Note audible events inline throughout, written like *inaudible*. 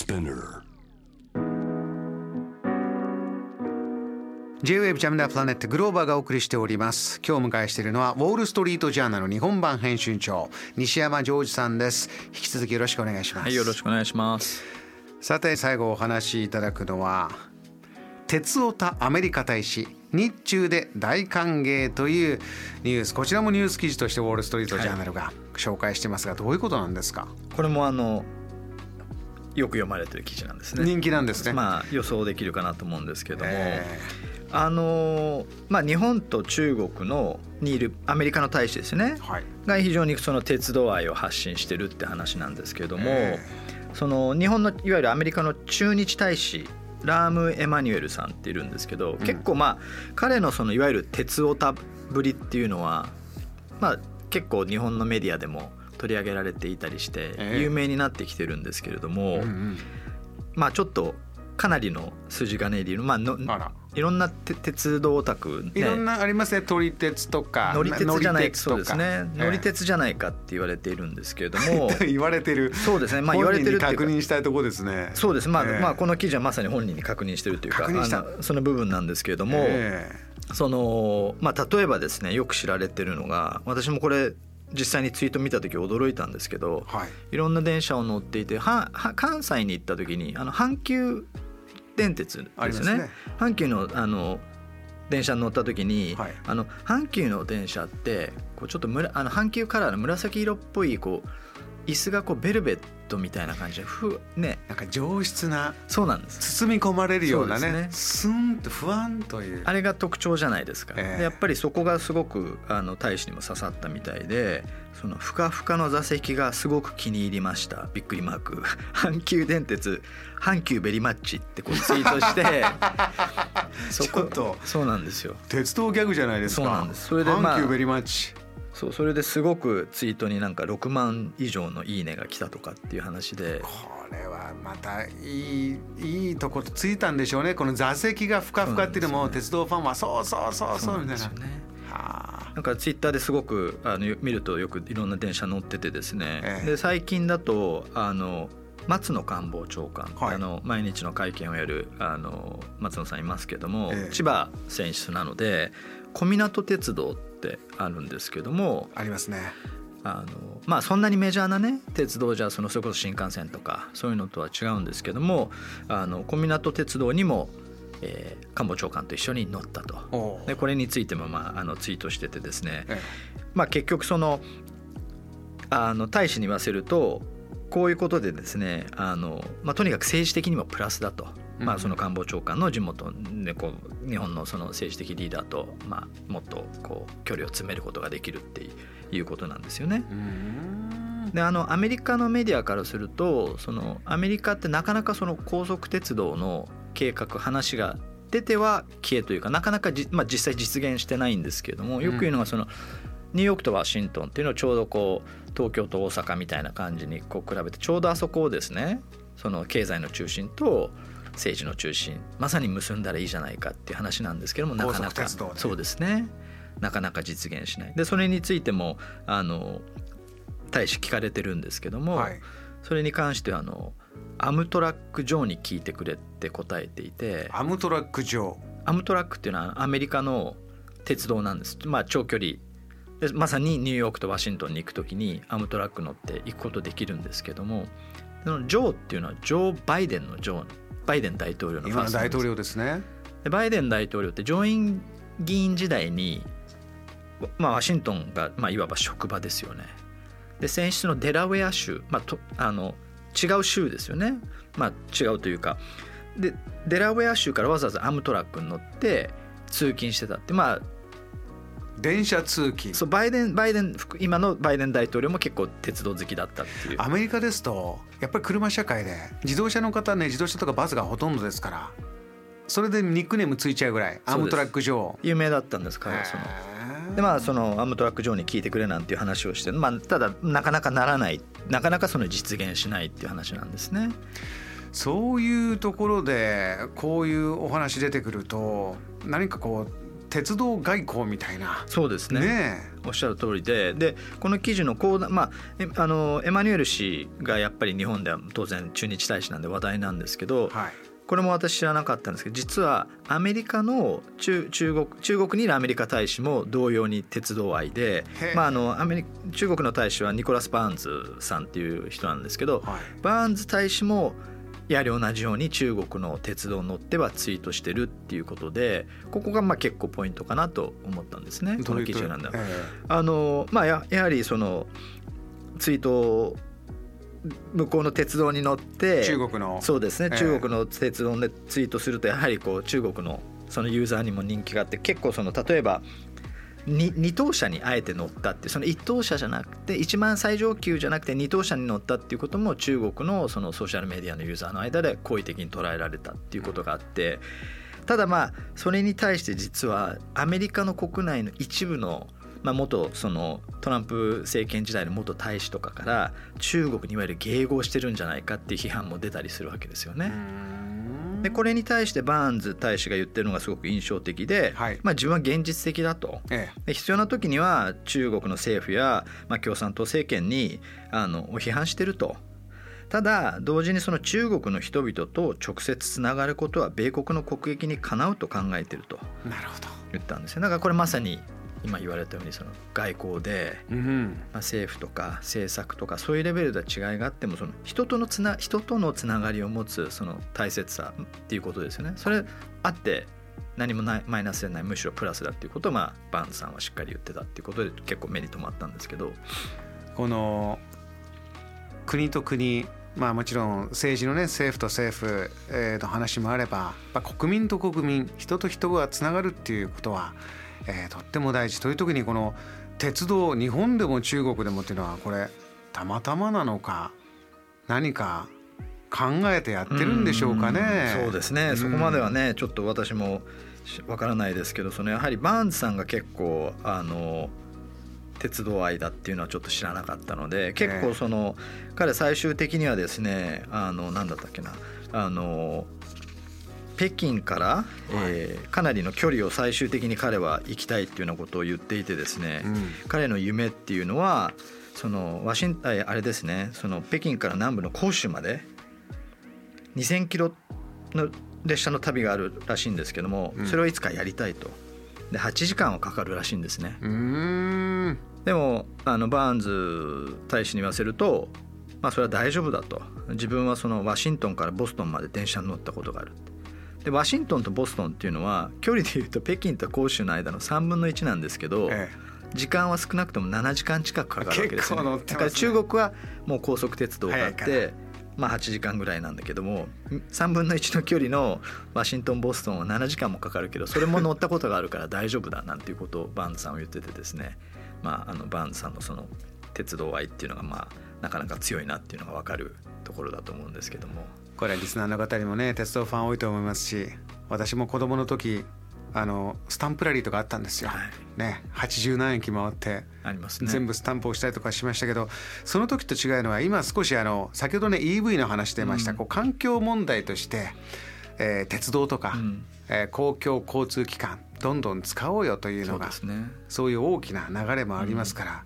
Spinner. J-Wave ジャムダープラネットグローバーがお送りしております。今日お迎えしているのはウォール・ストリート・ジャーナル日本版編集長西山ジョージさんです。引き続きよろしくお願いします。はい、よろしくお願いします。さて最後お話しいただくのは鉄オタアメリカ大使日中で大歓迎というニュース。こちらもニュース記事としてウォール・ストリート・ジャーナルが紹介してますがどういうことなんですか？これもあのよく読まれてる記事なんですね。人気なんですね、まあ予想できるかなと思うんですけども、えあのまあ日本と中国のにいるアメリカの大使ですね。ーはい。が非常にその鉄道愛を発信してるって話なんですけども、えその日本のいわゆるアメリカの駐日大使ラーム・エマニュエルさんっているんですけど、結構まあ彼のそのいわゆる鉄オタぶりっていうのはまあ結構日本のメディアでも取り上げられていたりしてええ。有名になってきてるんですけれども、うんうん。まあちょっとかなりの筋金入りのまあのあら。いろんなて鉄道オタク、ね、いろんなありますね。撮り鉄とか乗り鉄じゃないそうですね。乗り鉄じゃないかって言われているんですけれども *laughs* 言われてる。そうですね。まあ言われてるって確認したいところですね。そうです。まあ、ええ。まあこの記事はまさに本人に確認してるというかその部分なんですけれども、え。そのまあ例えばですねよく知られてるのが私もこれ実際にツイート見た時驚いたんですけどえはい。いろんな電車を乗っていてはは関西に行った時にあの阪急電鉄ですね。阪急のあの電車に乗った時に、はい。あの阪急の電車ってこうちょっとむらあの阪急カラーの紫色っぽいこう椅子がこうベルベットみたいな感じ。でふねなんか上質なそうなんです。包み込まれるようなねそうね。スンと不安という。あれが特徴じゃないですか、ええ。でやっぱりそこがすごくあの大使にも刺さったみたいでそのふかふかの座席がすごく気に入りました。びっくりマーク。*laughs* 阪急電鉄阪急ベリマッチってこうツイートして。そ *laughs* ちょっと。そうなんですよ。鉄道ギャグじゃないですか。そうなんです。それでまあ阪急ベリマッチそうそれですごくツイートになんか6万以上の「いいね」が来たとかっていう話で。これはまたいいいいとこついたんでしょうね。この座席がふかふかっていうのも鉄道ファンはそうそうそうそうみたいな。なんかツイッターですごくあの見るとよくいろんな電車乗っててですね、ええ。で最近だとあの松野官房長官、はい。あの毎日の会見をやるあの松野さんいますけども、ええ。千葉選出なので小湊鉄道ってあるんですけどもありますね。あのまあそんなにメジャーなね鉄道じゃそのそれこそ新幹線とかそういうのとは違うんですけどもあの小湊鉄道にも、えー官房長官と一緒に乗ったと。でこれについても、まあ、あのツイートしててですね、え。まあ、結局そのあの大使に言わせるとこういうことでですねあの、まあ、とにかく政治的にもプラスだと、まあ、その官房長官の地元でこう日本のその政治的リーダーと、まあ、もっとこう距離を詰めることができるっていうことなんですよね。であのアメリカのメディアからするとそのアメリカってなかなかその高速鉄道の計画話が出ては消えというかなかなかじ、まあ、実際実現してないんですけれどもよく言うのがその、ニューヨークとワシントンっていうのをちょうどこう東京と大阪みたいな感じにこう比べてちょうどあそこをですねその経済の中心と政治の中心まさに結んだらいいじゃないかっていう話なんですけどもなかなか。ね。そうですね。なかなか実現しない。でそれについてもあの大使聞かれてるんですけども、はい。それに関してはあのアムトラック上に聞いてくれって答えていてアムトラック上。アムトラックっていうのはアメリカの鉄道なんです、まあ、長距離。でまさにニューヨークとワシントンに行く時にアムトラック乗って行くことできるんですけどもそのジョーっていうのはジョー・バイデンのジョーバイデン大統領のファースト大統領ですね。でバイデン大統領って上院議員時代に、まあ、ワシントンが、まあ、いわば職場ですよね。で選出のデラウェア州、まあ、とあの違う州ですよね、まあ、違うというか。でデラウェア州からわざわざアムトラックに乗って通勤してたってまあ電車通勤。そうバイデンバイデン今のバイデン大統領も結構鉄道好きだったっていう。アメリカですとやっぱり車社会で自動車の方ね自動車とかバスがほとんどですからそれでニックネームついちゃうぐらいアそうですムトラック上。有名だったんです彼はその。でまあそのアムトラック上に聞いてくれなんていう話をして、まあ、ただなかなかならないなかなかその実現しないっていう話なんですね。そういうところでこういうお話出てくると何かこう鉄道外交みたいな。そうですね。ねおっしゃる通りで。でこの記事の講談まあえあのエマニュエル氏がやっぱり日本では当然駐日大使なんで話題なんですけど、はい。これも私知らなかったんですけど実はアメリカの中中国中国にいるアメリカ大使も同様に鉄道愛でまあ、あのアメリ中国の大使はニコラス・バーンズさんっていう人なんですけど、はい。バーンズ大使もやはり同じように中国の鉄道に乗ってはツイートしてるっていうことでここがまあ結構ポイントかなと思ったんですね。この記事なんだ。えあのまあややはりそのツイート向こうの鉄道に乗ってえ中国の。そうですね、ええ。中国の鉄道でツイートするとやはりこう中国のそのユーザーにも人気があって結構その例えばに二等車にあえて乗ったってその一等車じゃなくて一番最上級じゃなくて二等車に乗ったっていうことも中国のそのソーシャルメディアのユーザーの間で好意的に捉えられたっていうことがあってただまあそれに対して実はアメリカの国内の一部のまあ、元そのトランプ政権時代の元大使とかから中国にいわゆる迎合してるんじゃないかっていう批判も出たりするわけですよね。でこれに対してバーンズ大使が言ってるのがすごく印象的で、はい。まあ、自分は現実的だと。えで必要な時には中国の政府や、まあ、共産党政権にあのを批判してると。ただ同時にその中国の人々と直接つながることは米国の国益にかなうと考えてると言ったんですよだからこれまさに今言われたようにその外交で、うんまあ、政府とか政策とかそういうレベルでは違いがあってもその人とのつな人とのつながりを持つその大切さっていうことですよね。それあって何もないマイナスでないむしろプラスだっていうことを、まあ、バーンズさんはしっかり言ってたっていうことで結構目に留まったんですけどこの国と国まあもちろん政治のね政府と政府えーの話もあればやっぱ国民と国民人と人がつながるっていうことは、えーとっても大事という時にこの鉄道日本でも中国でもっていうのはこれたまたまなのか何か考えてやってるんでしょうかね。うんそうですね、うん。そこまではねちょっと私もしわからないですけどそのやはりバーンズさんが結構あの鉄道愛だっていうのはちょっと知らなかったので結構その、彼最終的にはですねあのなんだったっけなあの北京から、えーかなりの距離を最終的に彼は行きたいっていうようなことを言っていてですね、うん。彼の夢っていうのはそのワシンああれですねその北京から南部の広州まで2,000キロの列車の旅があるらしいんですけども、うん。それをいつかやりたいと。で8時間はかかるらしいんですね。でもあのバーンズ大使に言わせると、まあ、それは大丈夫だと。自分はそのワシントンからボストンまで電車に乗ったことがあるでワシントンとボストンっていうのは距離でいうと北京と広州の間の3分の1なんですけど、え時間は少なくとも7時間近くかかるわけですよ、結構乗ってますね。だから中国はもう高速鉄道があってまあ8時間ぐらいなんだけども3分の1の距離のワシントンボストンは7時間もかかるけどそれも乗ったことがあるから大丈夫だなんていうことをバーンズさんは言っててですね、*laughs* まあ、あのバーンズさんのその鉄道愛っていうのがまあなかなか強いなっていうのが分かるところだと思うんですけども。これはリスナーの方にもね鉄道ファン多いと思いますし私も子供の時あのスタンプラリーとかあったんですよ。はい。ね80何駅回ってありますね。全部スタンプをしたりとかしましたけどその時と違うのは今少しあの先ほどね EV の話出ました、うん。こう環境問題として、えー鉄道とか、うん。えー公共交通機関どんどん使おうよというそのがそういう大きな流れもありますから、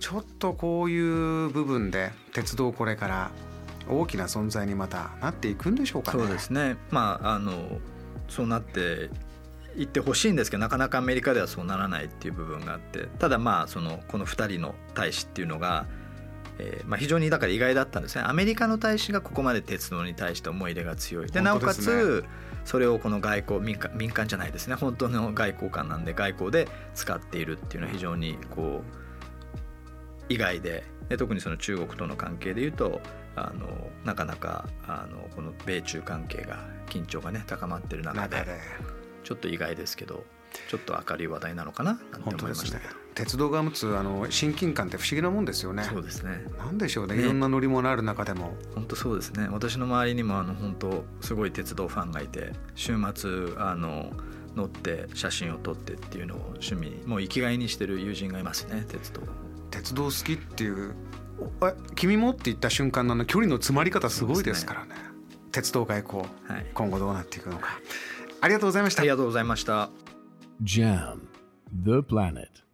ちょっとこういう部分で鉄道これから大きな存在にまたなっていくんでしょうかね。そうですね。まああのそうなっていってほしいんですけどなかなかアメリカではそうならないっていう部分があって。ただまあそのこの2人の大使っていうのが、えーまあ、非常にだから意外だったんですね。アメリカの大使がここまで鉄道に対して思い入れが強い。でなおかつそれをこの外交民間民間じゃないですね。本当の外交官なんで外交で使っているっていうのは非常にこう意外で。で特にその中国との関係でいうとあのなかなかあのこの米中関係が緊張がね高まってる中でちょっと意外ですけどちょっと明るい話題なのかななんて思いましたけど、鉄道が持つあの親近感って不思議なもんですよね。そうですね。なんでしょうね。ね。いろんな乗り物ある中でも。本当そうですね。私の周りにもあの本当すごい鉄道ファンがいて週末あの乗って写真を撮ってっていうのを趣味にもう生きがいにしてる友人がいますね鉄道。鉄道好きっていう君もって言った瞬間の距離の詰まり方すごいですからね。鉄道外交はい。今後どうなっていくのか。ありがとうございました。ありがとうございました。JAM the planet